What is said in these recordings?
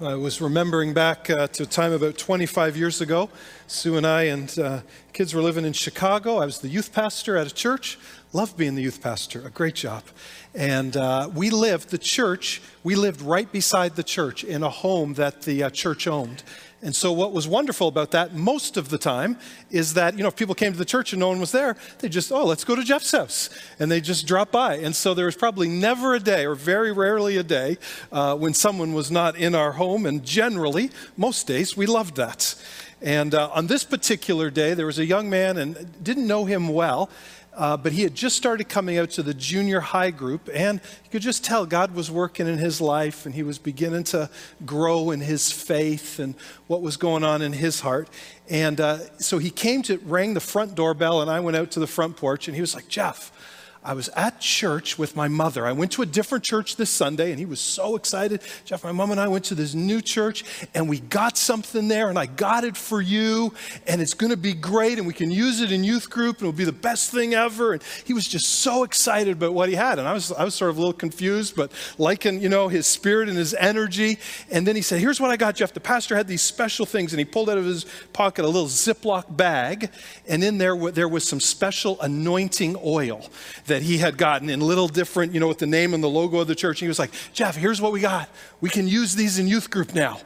I was remembering back uh, to a time about 25 years ago. Sue and I and uh, kids were living in Chicago. I was the youth pastor at a church. Loved being the youth pastor, a great job. And uh, we lived, the church, we lived right beside the church in a home that the uh, church owned. And so, what was wonderful about that most of the time is that, you know, if people came to the church and no one was there, they just, oh, let's go to Jeff's house. And they just drop by. And so, there was probably never a day, or very rarely a day, uh, when someone was not in our home. And generally, most days, we loved that. And uh, on this particular day, there was a young man and didn't know him well. Uh, but he had just started coming out to the junior high group, and you could just tell God was working in his life, and he was beginning to grow in his faith and what was going on in his heart. And uh, so he came to rang the front doorbell, and I went out to the front porch, and he was like, Jeff, I was at church with my mother. I went to a different church this Sunday, and he was so excited. Jeff, my mom and I went to this new church, and we got something there, and I got it for you, and it's going to be great, and we can use it in youth group, and it'll be the best thing ever. And he was just so excited about what he had, and I was, I was sort of a little confused, but liking, you know, his spirit and his energy. And then he said, "Here's what I got, Jeff. The pastor had these special things, and he pulled out of his pocket a little Ziploc bag, and in there there was some special anointing oil." That that he had gotten in little different, you know, with the name and the logo of the church. And he was like, Jeff, here's what we got. We can use these in youth group now.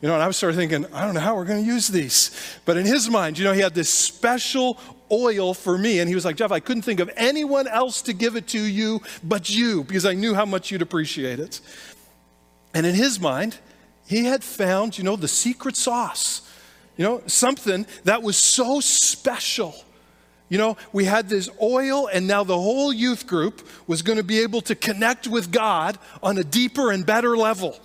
You know, and I was sort of thinking, I don't know how we're going to use these. But in his mind, you know, he had this special oil for me. And he was like, Jeff, I couldn't think of anyone else to give it to you but you because I knew how much you'd appreciate it. And in his mind, he had found, you know, the secret sauce, you know, something that was so special you know, we had this oil, and now the whole youth group was going to be able to connect with God on a deeper and better level.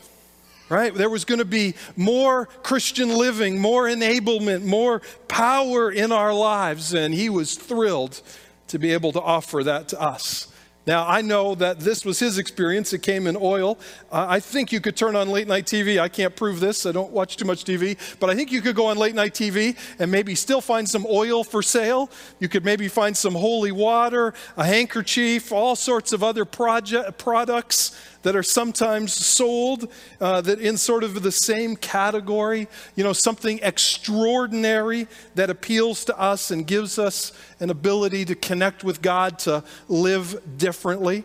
Right? There was going to be more Christian living, more enablement, more power in our lives, and he was thrilled to be able to offer that to us. Now, I know that this was his experience. It came in oil. Uh, I think you could turn on late night TV. I can't prove this. I don't watch too much TV. But I think you could go on late night TV and maybe still find some oil for sale. You could maybe find some holy water, a handkerchief, all sorts of other project, products that are sometimes sold uh, that in sort of the same category, you know, something extraordinary that appeals to us and gives us an ability to connect with God, to live differently.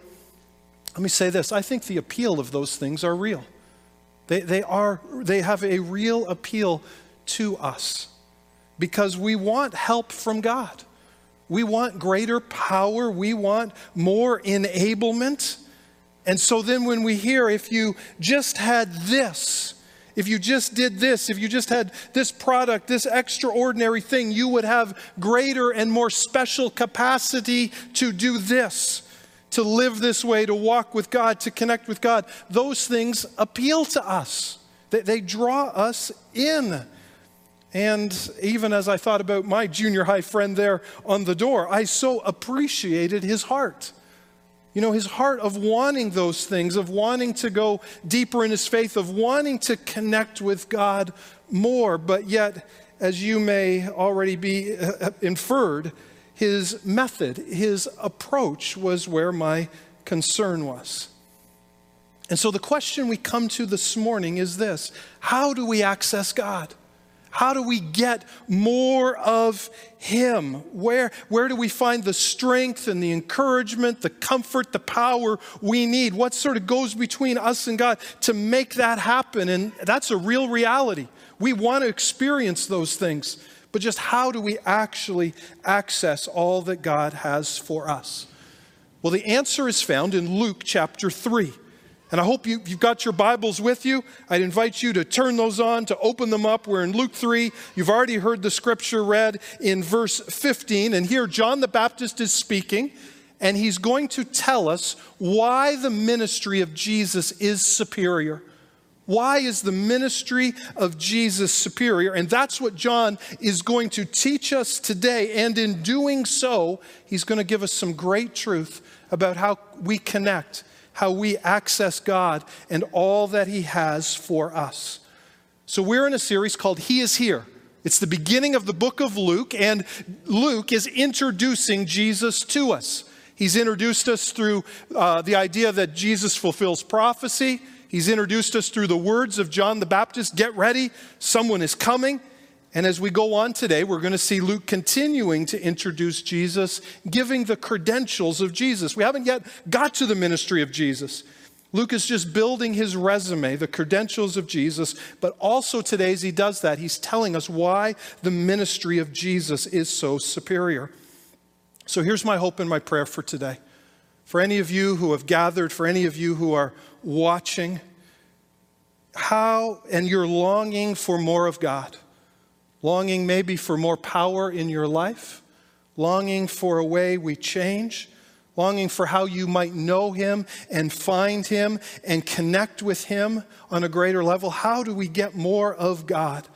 Let me say this I think the appeal of those things are real. They, they, are, they have a real appeal to us because we want help from God. We want greater power. We want more enablement. And so then when we hear, if you just had this, if you just did this, if you just had this product, this extraordinary thing, you would have greater and more special capacity to do this, to live this way, to walk with God, to connect with God. Those things appeal to us, they, they draw us in. And even as I thought about my junior high friend there on the door, I so appreciated his heart. You know, his heart of wanting those things, of wanting to go deeper in his faith, of wanting to connect with God more. But yet, as you may already be uh, inferred, his method, his approach was where my concern was. And so the question we come to this morning is this How do we access God? How do we get more of Him? Where, where do we find the strength and the encouragement, the comfort, the power we need? What sort of goes between us and God to make that happen? And that's a real reality. We want to experience those things, but just how do we actually access all that God has for us? Well, the answer is found in Luke chapter 3. And I hope you, have got your Bibles with you. I'd invite you to turn those on, to open them up. We're in Luke 3. You've already heard the scripture read in verse 15. And here, John the Baptist is speaking, and he's going to tell us why the ministry of Jesus is superior. Why is the ministry of Jesus superior? And that's what John is going to teach us today. And in doing so, he's going to give us some great truth about how we connect how we access God and all that He has for us. So, we're in a series called He is Here. It's the beginning of the book of Luke, and Luke is introducing Jesus to us. He's introduced us through uh, the idea that Jesus fulfills prophecy. He's introduced us through the words of John the Baptist get ready, someone is coming. And as we go on today, we're going to see Luke continuing to introduce Jesus, giving the credentials of Jesus. We haven't yet got to the ministry of Jesus. Luke is just building his resume, the credentials of Jesus, but also today, as he does that, he's telling us why the ministry of Jesus is so superior. So here's my hope and my prayer for today. For any of you who have gathered, for any of you who are watching, how, and you're longing for more of God longing maybe for more power in your life, longing for a way we change, longing for how you might know Him and find Him and connect with Him on a greater level. How do we get more of God?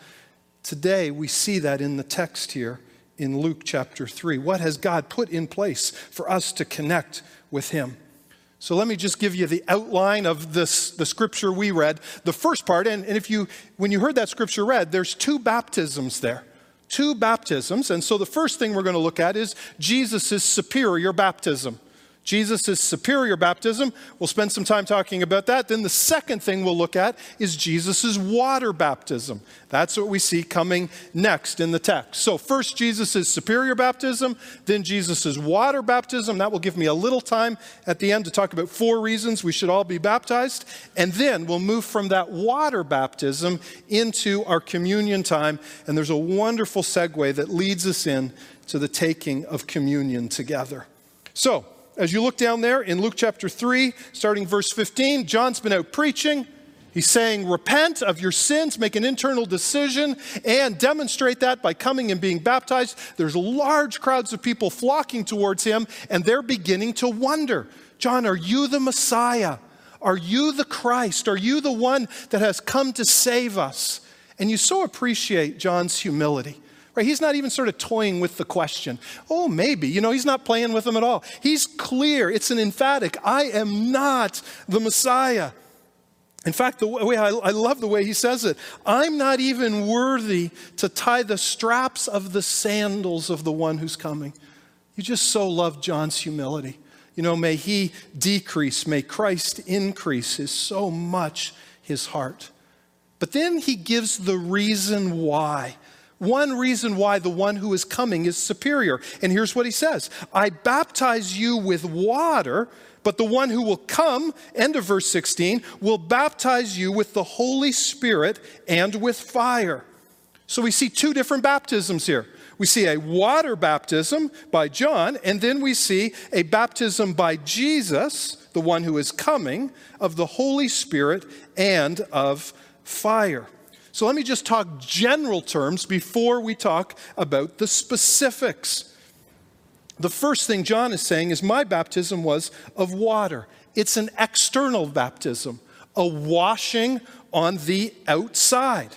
Today, we see that in the text here in Luke chapter 3. What has God put in place for us to connect with Him? So let me just give you the outline of this, the scripture we read. The first part, and, and if you, when you heard that scripture read, there's two baptisms there. Two baptisms. And so the first thing we're going to look at is Jesus' superior baptism. Jesus' superior baptism. We'll spend some time talking about that. Then the second thing we'll look at is Jesus' water baptism. That's what we see coming next in the text. So, first, Jesus' superior baptism, then Jesus' water baptism. That will give me a little time at the end to talk about four reasons we should all be baptized. And then we'll move from that water baptism into our communion time. And there's a wonderful segue that leads us in to the taking of communion together. So, as you look down there in Luke chapter 3, starting verse 15, John's been out preaching. He's saying, Repent of your sins, make an internal decision, and demonstrate that by coming and being baptized. There's large crowds of people flocking towards him, and they're beginning to wonder John, are you the Messiah? Are you the Christ? Are you the one that has come to save us? And you so appreciate John's humility. Right? He's not even sort of toying with the question. Oh, maybe. You know, he's not playing with them at all. He's clear. It's an emphatic. I am not the Messiah. In fact, the way I, I, love the way he says it. I'm not even worthy to tie the straps of the sandals of the one who's coming. You just so love John's humility. You know, may he decrease, may Christ increase is so much his heart. But then he gives the reason why. One reason why the one who is coming is superior. And here's what he says I baptize you with water, but the one who will come, end of verse 16, will baptize you with the Holy Spirit and with fire. So we see two different baptisms here. We see a water baptism by John, and then we see a baptism by Jesus, the one who is coming, of the Holy Spirit and of fire. So let me just talk general terms before we talk about the specifics. The first thing John is saying is, My baptism was of water. It's an external baptism, a washing on the outside.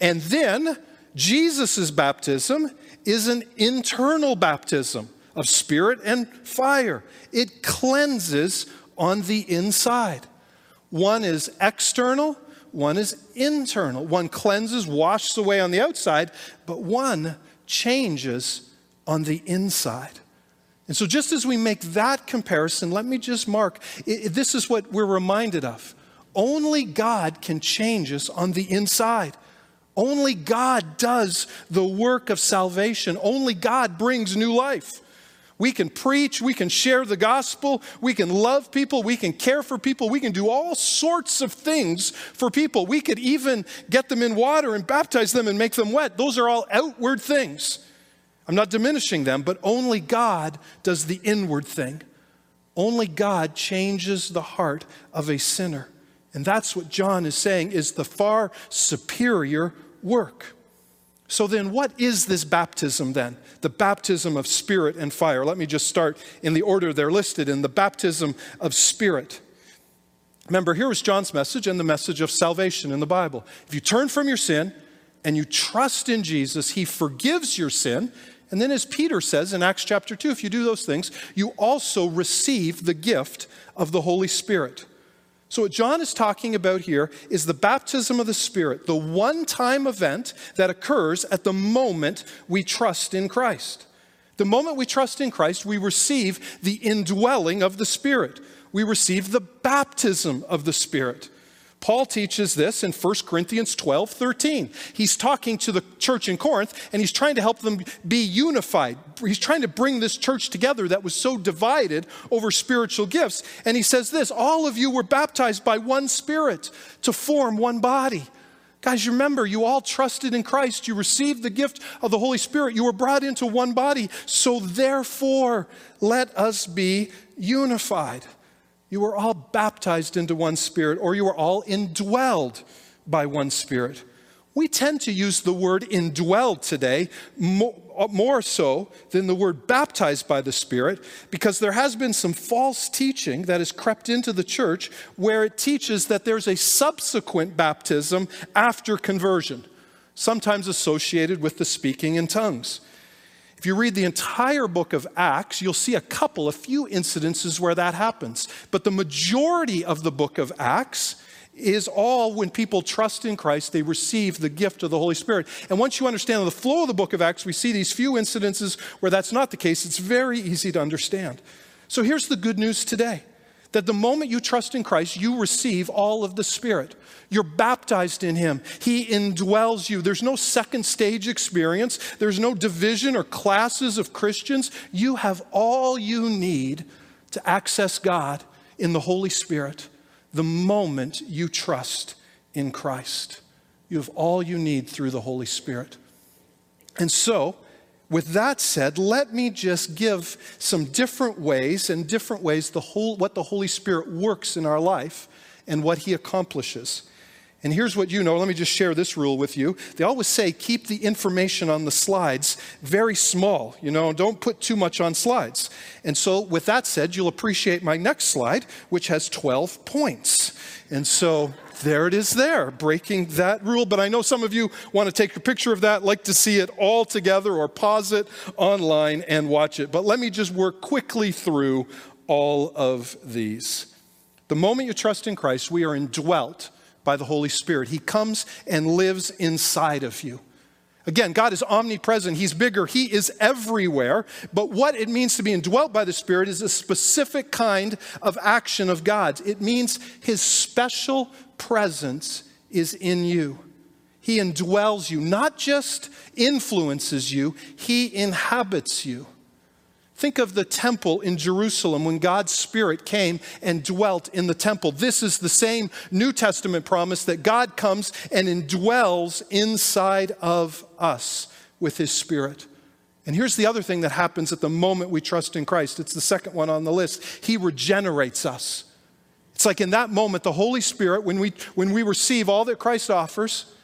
And then Jesus' baptism is an internal baptism of spirit and fire. It cleanses on the inside. One is external, one is internal. One cleanses, washes away on the outside, but one changes on the inside. And so, just as we make that comparison, let me just mark it, this is what we're reminded of. Only God can change us on the inside. Only God does the work of salvation. Only God brings new life. We can preach, we can share the gospel, we can love people, we can care for people, we can do all sorts of things for people. We could even get them in water and baptize them and make them wet. Those are all outward things. I'm not diminishing them, but only God does the inward thing. Only God changes the heart of a sinner. And that's what John is saying is the far superior work. So then, what is this baptism then? The baptism of spirit and fire. Let me just start in the order they're listed in the baptism of spirit. Remember, here was John's message and the message of salvation in the Bible. If you turn from your sin and you trust in Jesus, he forgives your sin. And then, as Peter says in Acts chapter 2, if you do those things, you also receive the gift of the Holy Spirit. So, what John is talking about here is the baptism of the Spirit, the one time event that occurs at the moment we trust in Christ. The moment we trust in Christ, we receive the indwelling of the Spirit, we receive the baptism of the Spirit. Paul teaches this in 1 Corinthians 12 13. He's talking to the church in Corinth and he's trying to help them be unified. He's trying to bring this church together that was so divided over spiritual gifts. And he says this All of you were baptized by one spirit to form one body. Guys, remember, you all trusted in Christ. You received the gift of the Holy Spirit. You were brought into one body. So, therefore, let us be unified. You were all baptized into one spirit, or you were all indwelled by one spirit. We tend to use the word indwelled today more, uh, more, so than the word baptized by the Spirit because there has been some false teaching that has crept into the church where it teaches that there's a subsequent baptism after conversion, sometimes associated with the speaking in tongues. If you read the entire book of Acts, you'll see a couple, a few incidences where that happens. But the majority of the book of Acts is all when people trust in Christ, they receive the gift of the Holy Spirit. And once you understand the flow of the book of Acts, we see these few incidences where that's not the case. It's very easy to understand. So here's the good news today that the moment you trust in Christ, you receive all of the Spirit. You're baptized in Him. He indwells you. There's no second stage experience, there's no division or classes of Christians. You have all you need to access God in the Holy Spirit the moment you trust in Christ. You have all you need through the Holy Spirit. And so, with that said, let me just give some different ways and different ways the whole, what the Holy Spirit works in our life and what he accomplishes. And here's what you know. Let me just share this rule with you. They always say keep the information on the slides very small, you know, don't put too much on slides. And so, with that said, you'll appreciate my next slide, which has 12 points. And so, there it is there, breaking that rule. But I know some of you want to take a picture of that, like to see it all together, or pause it online and watch it. But let me just work quickly through all of these. The moment you trust in Christ, we are indwelt by the Holy Spirit. He comes and lives inside of you. Again, God is omnipresent. He's bigger. He is everywhere. But what it means to be indwelt by the Spirit is a specific kind of action of God's. It means His special presence is in you. He indwells you, not just influences you, He inhabits you. Think of the temple in Jerusalem when God's Spirit came and dwelt in the temple. This is the same New Testament promise that God comes and indwells inside of us with His Spirit. And here's the other thing that happens at the moment we trust in Christ. It's the second one on the list. He regenerates us. It's like in that moment, the Holy Spirit, when we, when we receive all that Christ offers,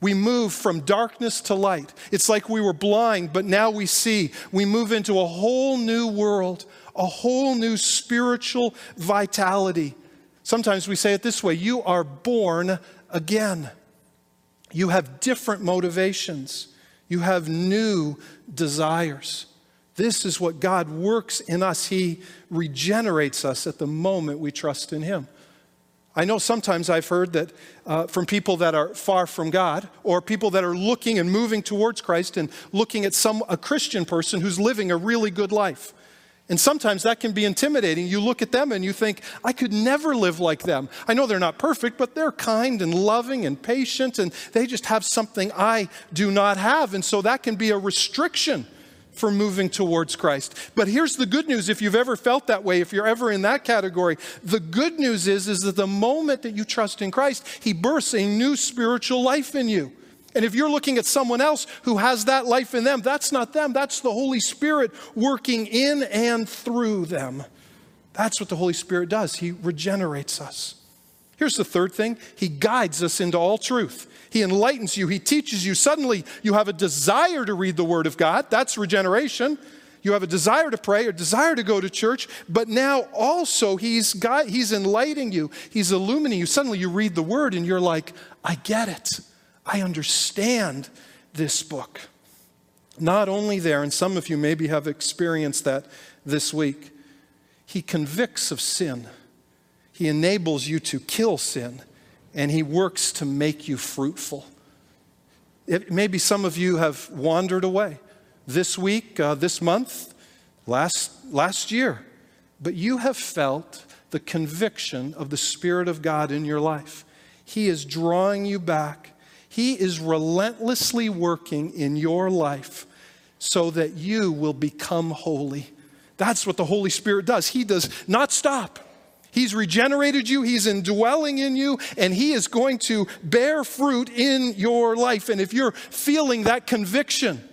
we move from darkness to light. It's like we were blind, but now we see. We move into a whole new world, a whole new spiritual vitality. Sometimes we say it this way you are born again. You have different motivations, you have new desires. This is what God works in us. He regenerates us at the moment we trust in Him. I know sometimes I've heard that uh, from people that are far from God or people that are looking and moving towards Christ and looking at some a Christian person who's living a really good life. And sometimes that can be intimidating. You look at them and you think, I could never live like them. I know they're not perfect, but they're kind and loving and patient, and they just have something I do not have. And so that can be a restriction for moving towards Christ. But here's the good news if you've ever felt that way, if you're ever in that category, the good news is, is that the moment that you trust in Christ, He bursts a new spiritual life in you. And if you're looking at someone else who has that life in them, that's not them. That's the Holy Spirit working in and through them. That's what the Holy Spirit does. He regenerates us. Here's the third thing He guides us into all truth. He enlightens you, He teaches you. Suddenly, you have a desire to read the Word of God. That's regeneration. You have a desire to pray, a desire to go to church, but now also He's, God, he's enlightening you, He's illuminating you. Suddenly, you read the Word and you're like, I get it. I understand this book. Not only there, and some of you maybe have experienced that this week, He convicts of sin. He enables you to kill sin and He works to make you fruitful. It, maybe some of you have wandered away this week, uh, this month, last, last year, but you have felt the conviction of the Spirit of God in your life. He is drawing you back. He is relentlessly working in your life so that you will become holy. That's what the Holy Spirit does. He does not stop. He's regenerated you, He's indwelling in you, and He is going to bear fruit in your life. And if you're feeling that conviction,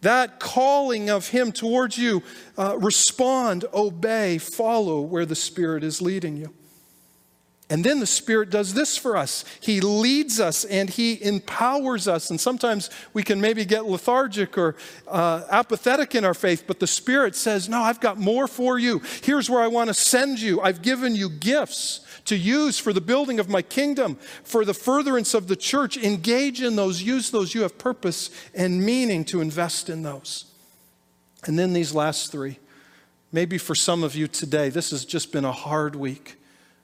that calling of Him towards you, uh, respond, obey, follow where the Spirit is leading you. And then the Spirit does this for us. He leads us and He empowers us. And sometimes we can maybe get lethargic or uh, apathetic in our faith, but the Spirit says, No, I've got more for you. Here's where I want to send you. I've given you gifts to use for the building of my kingdom, for the furtherance of the church. Engage in those, use those. You have purpose and meaning to invest in those. And then these last three. Maybe for some of you today, this has just been a hard week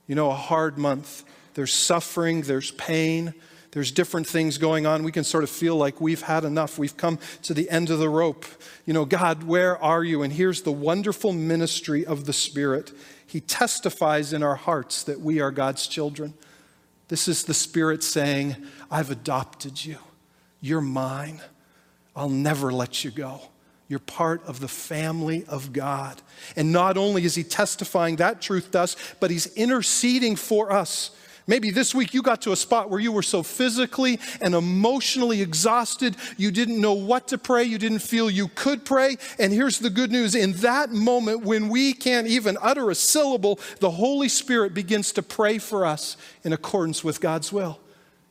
you know, a hard month. There's suffering, there's pain, there's different things going on. We can sort of feel like we've had enough. We've come to the end of the rope. You know, God, where are you? And here's the wonderful ministry of the Spirit. He testifies in our hearts that we are God's children. This is the Spirit saying, I've adopted you. You're mine. I'll never let you go. You're part of the family of God. And not only is He testifying that truth to us, but He's interceding for us. Maybe this week you got to a spot where you were so physically and emotionally exhausted, you didn't know what to pray, you didn't feel you could pray. And here's the good news in that moment, when we can't even utter a syllable, the Holy Spirit begins to pray for us in accordance with God's will.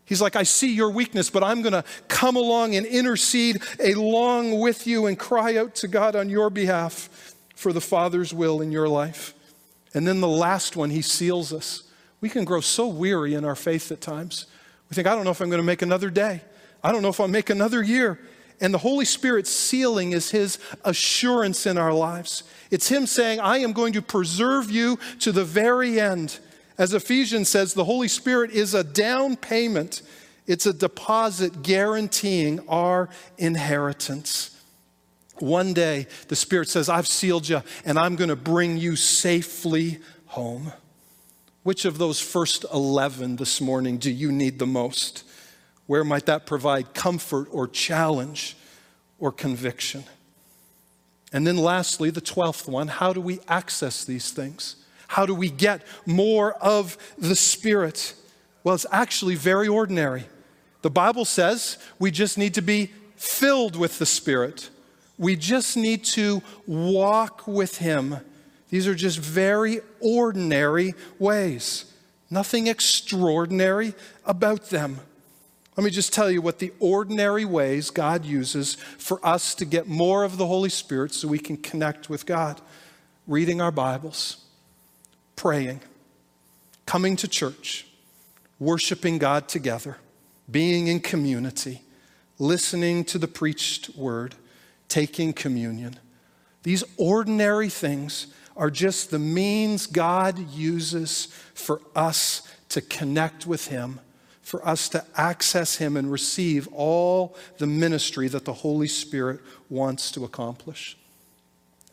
He's like, I see your weakness, but I'm going to come along and intercede along with you and cry out to God on your behalf for the Father's will in your life. And then the last one, he seals us. We can grow so weary in our faith at times. We think, I don't know if I'm going to make another day. I don't know if I'll make another year. And the Holy Spirit's sealing is His assurance in our lives. It's Him saying, I am going to preserve you to the very end. As Ephesians says, the Holy Spirit is a down payment, it's a deposit guaranteeing our inheritance. One day, the Spirit says, I've sealed you and I'm going to bring you safely home. Which of those first 11 this morning do you need the most? Where might that provide comfort or challenge or conviction? And then, lastly, the 12th one how do we access these things? How do we get more of the Spirit? Well, it's actually very ordinary. The Bible says we just need to be filled with the Spirit. We just need to walk with Him. These are just very ordinary ways, nothing extraordinary about them. Let me just tell you what the ordinary ways God uses for us to get more of the Holy Spirit so we can connect with God. Reading our Bibles, praying, coming to church, worshiping God together, being in community, listening to the preached word, taking communion. These ordinary things are just the means God uses for us to connect with Him, for us to access Him and receive all the ministry that the Holy Spirit wants to accomplish.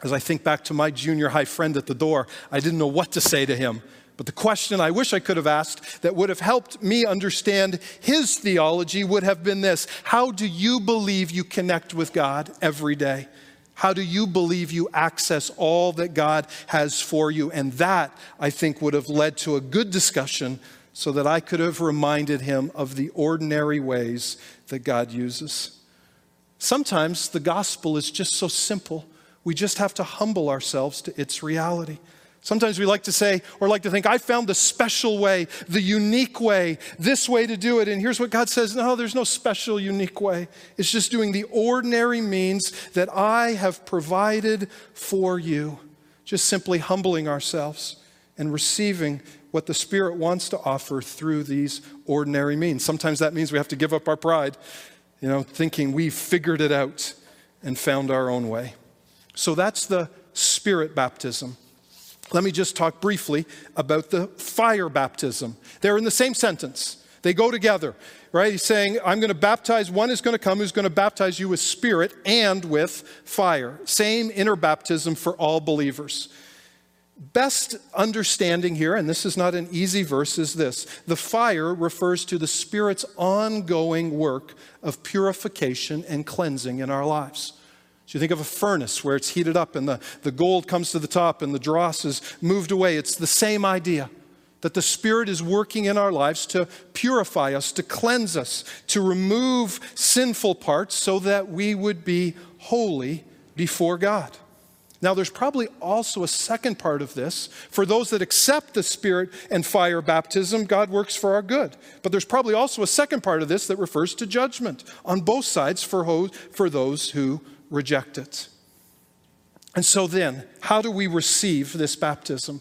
As I think back to my junior high friend at the door, I didn't know what to say to him. But the question I wish I could have asked that would have helped me understand his theology would have been this How do you believe you connect with God every day? How do you believe you access all that God has for you? And that, I think, would have led to a good discussion so that I could have reminded him of the ordinary ways that God uses. Sometimes the gospel is just so simple we just have to humble ourselves to its reality. Sometimes we like to say or like to think, I found the special way, the unique way, this way to do it. And here's what God says No, there's no special, unique way. It's just doing the ordinary means that I have provided for you. Just simply humbling ourselves and receiving what the Spirit wants to offer through these ordinary means. Sometimes that means we have to give up our pride, you know, thinking we've figured it out and found our own way. So that's the spirit baptism. Let me just talk briefly about the fire baptism. They're in the same sentence. They go together, right? He's saying, I'm going to baptize, one is going to come who's going to baptize you with spirit and with fire. Same inner baptism for all believers. best understanding here, and this is not an easy verse, is this the fire refers to the Spirit's ongoing work of purification and cleansing in our lives. So you think of a furnace where it's heated up and the, the gold comes to the top and the dross is moved away. It's the same idea that the Spirit is working in our lives to purify us, to cleanse us, to remove sinful parts so that we would be holy before God. Now, there's probably also a second part of this. For those that accept the Spirit and fire baptism, God works for our good. But there's probably also a second part of this that refers to judgment on both sides for, for those who reject it. And so, then, how do we receive this baptism?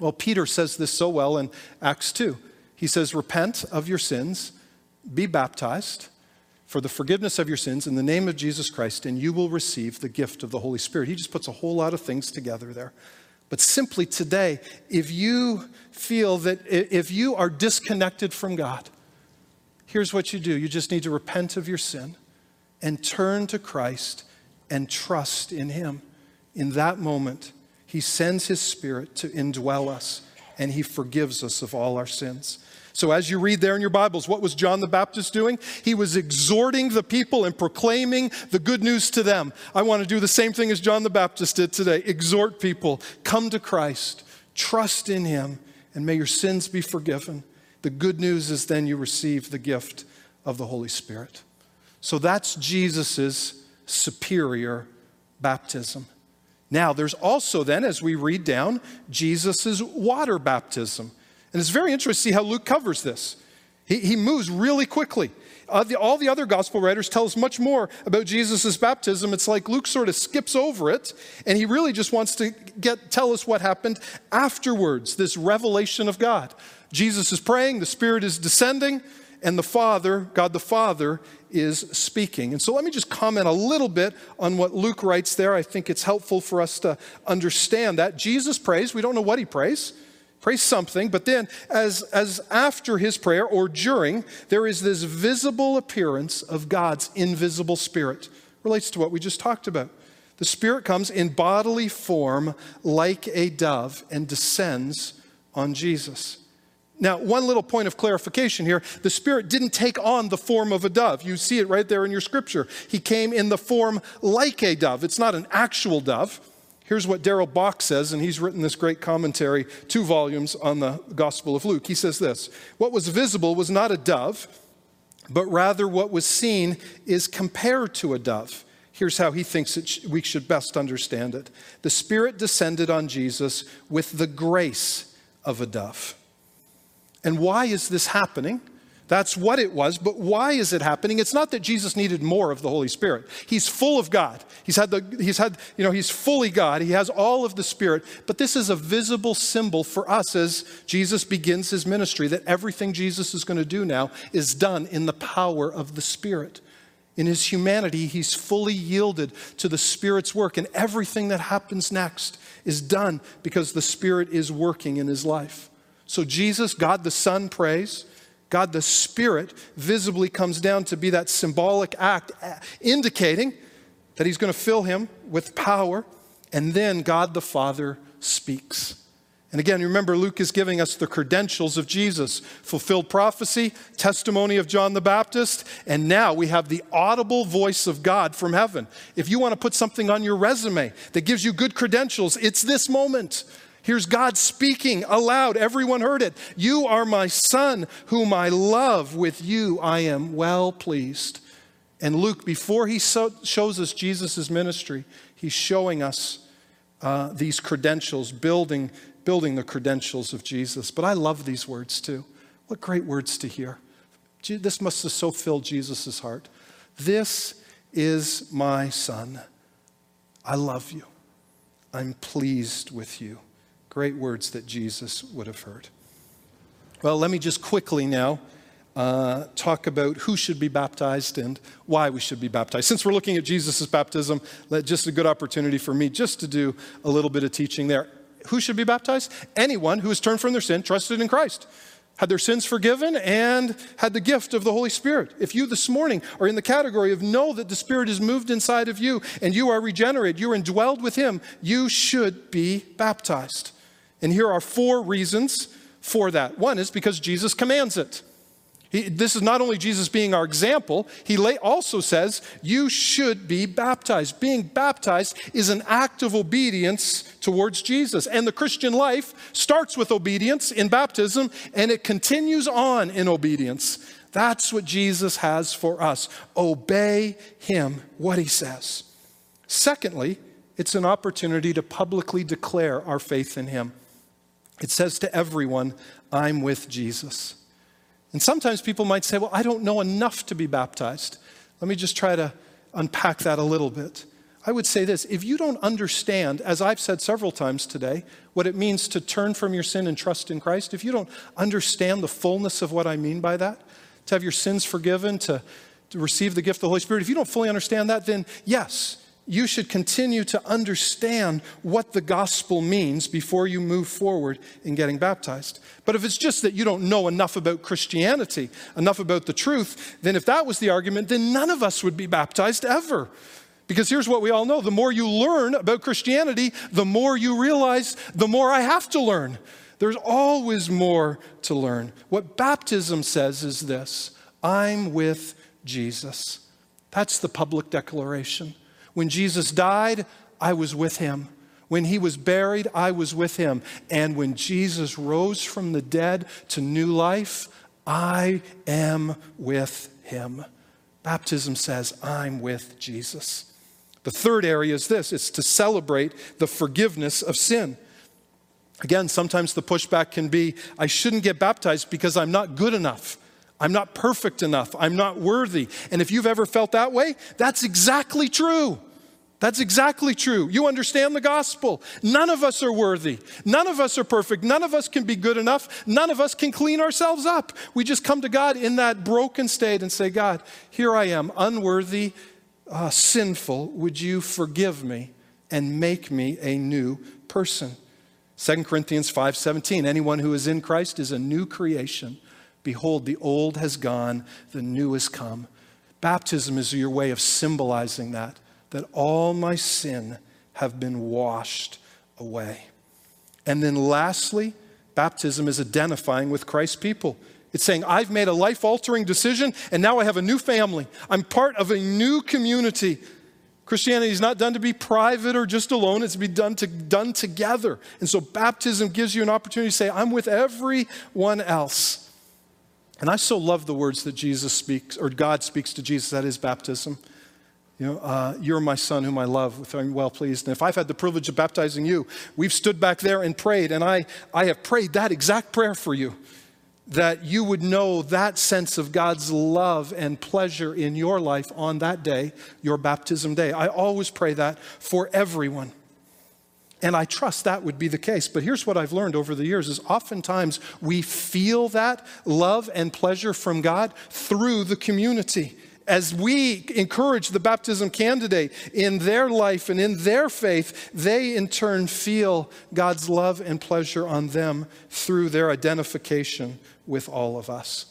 Well, Peter says this so well in Acts 2. He says, Repent of your sins, be baptized for the forgiveness of your sins in the name of Jesus Christ, and you will receive the gift of the Holy Spirit. He just puts a whole lot of things together there. But simply today, if you feel that if you are disconnected from God, here's what you do you just need to repent of your sin and turn to Christ and trust in Him. In that moment, He sends His Spirit to indwell us and He forgives us of all our sins. So, as you read there in your Bibles, what was John the Baptist doing? He was exhorting the people and proclaiming the good news to them. I want to do the same thing as John the Baptist did today exhort people, come to Christ, trust in Him, and may your sins be forgiven. The good news is then you receive the gift of the Holy Spirit. So, that's Jesus' superior baptism. Now, there's also then, as we read down, Jesus' water baptism. And it's very interesting to see how Luke covers this. He, he moves really quickly. Uh, the, all the other gospel writers tell us much more about Jesus' baptism. It's like Luke sort of skips over it, and he really just wants to get, tell us what happened afterwards, this revelation of God. Jesus is praying, the Spirit is descending, and the Father, God the Father, is speaking. And so let me just comment a little bit on what Luke writes there. I think it's helpful for us to understand that. Jesus prays, we don't know what he prays prays something, but then as, as after his prayer or during, there is this visible appearance of God's invisible spirit. Relates to what we just talked about. The spirit comes in bodily form like a dove and descends on Jesus. Now, one little point of clarification here the Spirit didn't take on the form of a dove. You see it right there in your scripture. He came in the form like a dove. It's not an actual dove. Here's what Darrell Bock says, and he's written this great commentary, two volumes on the Gospel of Luke. He says this What was visible was not a dove, but rather what was seen is compared to a dove. Here's how he thinks sh- we should best understand it the Spirit descended on Jesus with the grace of a dove. And why is this happening? That's what it was, but why is it happening? It's not that Jesus needed more of the Holy Spirit. He's full of God. He's had the he's had, you know, he's fully God. He has all of the Spirit, but this is a visible symbol for us as Jesus begins his ministry that everything Jesus is going to do now is done in the power of the Spirit. In his humanity, he's fully yielded to the Spirit's work, and everything that happens next is done because the Spirit is working in his life. So, Jesus, God the Son, prays. God the Spirit visibly comes down to be that symbolic act uh, indicating that He's going to fill him with power. And then God the Father speaks. And again, remember, Luke is giving us the credentials of Jesus fulfilled prophecy, testimony of John the Baptist, and now we have the audible voice of God from heaven. If you want to put something on your resume that gives you good credentials, it's this moment. Here's God speaking aloud. Everyone heard it. You are my son, whom I love. With you I am well pleased. And Luke, before he so, shows us Jesus' ministry, he's showing us uh, these credentials, building, building the credentials of Jesus. But I love these words too. What great words to hear. This must have so filled Jesus' heart. This is my son. I love you. I'm pleased with you. Great words that Jesus would have heard. Well, let me just quickly now uh, talk about who should be baptized and why we should be baptized. Since we're looking at Jesus' baptism, let, just a good opportunity for me just to do a little bit of teaching there. Who should be baptized? Anyone who has turned from their sin, trusted in Christ. had their sins forgiven, and had the gift of the Holy Spirit. If you this morning are in the category of know that the Spirit is moved inside of you and you are regenerated, you're indwelled with Him, you should be baptized. And here are four reasons for that. One is because Jesus commands it. He, this is not only Jesus being our example, he also says, You should be baptized. Being baptized is an act of obedience towards Jesus. And the Christian life starts with obedience in baptism and it continues on in obedience. That's what Jesus has for us. Obey him, what he says. Secondly, it's an opportunity to publicly declare our faith in him. It says to everyone, I'm with Jesus. And sometimes people might say, Well, I don't know enough to be baptized. Let me just try to unpack that a little bit. I would say this if you don't understand, as I've said several times today, what it means to turn from your sin and trust in Christ, if you don't understand the fullness of what I mean by that, to have your sins forgiven, to, to receive the gift of the Holy Spirit, if you don't fully understand that, then yes, you should continue to understand what the gospel means before you move forward in getting baptized. But if it's just that you don't know enough about Christianity, enough about the truth, then if that was the argument, then none of us would be baptized ever. Because here's what we all know the more you learn about Christianity, the more you realize the more I have to learn. There's always more to learn. What baptism says is this I'm with Jesus. That's the public declaration. When Jesus died, I was with him. When he was buried, I was with him. And when Jesus rose from the dead to new life, I am with him. Baptism says, I'm with Jesus. The third area is this it's to celebrate the forgiveness of sin. Again, sometimes the pushback can be I shouldn't get baptized because I'm not good enough. I'm not perfect enough. I'm not worthy. And if you've ever felt that way, that's exactly true. That's exactly true. You understand the gospel. None of us are worthy. None of us are perfect. None of us can be good enough. None of us can clean ourselves up. We just come to God in that broken state and say, God, here I am, unworthy, uh, sinful. Would you forgive me and make me a new person? 2 Corinthians 5:17 Anyone who is in Christ is a new creation. Behold, the old has gone, the new has come. Baptism is your way of symbolizing that that all my sin have been washed away. And then lastly, baptism is identifying with Christ's people. It's saying, I've made a life altering decision and now I have a new family. I'm part of a new community. Christianity is not done to be private or just alone, it's to be done, to, done together. And so baptism gives you an opportunity to say, I'm with everyone else. And I so love the words that Jesus speaks, or God speaks to Jesus at his baptism. You know, uh, you're my son whom I love, with I'm well pleased. And if I've had the privilege of baptizing you, we've stood back there and prayed, and I, I have prayed that exact prayer for you that you would know that sense of God's love and pleasure in your life on that day, your baptism day. I always pray that for everyone. And I trust that would be the case. But here's what I've learned over the years is oftentimes we feel that love and pleasure from God through the community as we encourage the baptism candidate in their life and in their faith, they in turn feel God's love and pleasure on them through their identification with all of us.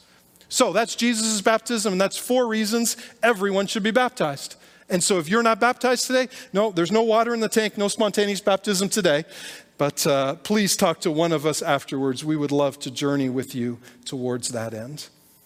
So that's Jesus' baptism, and that's four reasons everyone should be baptized. And so if you're not baptized today, no, there's no water in the tank, no spontaneous baptism today. But uh, please talk to one of us afterwards. We would love to journey with you towards that end.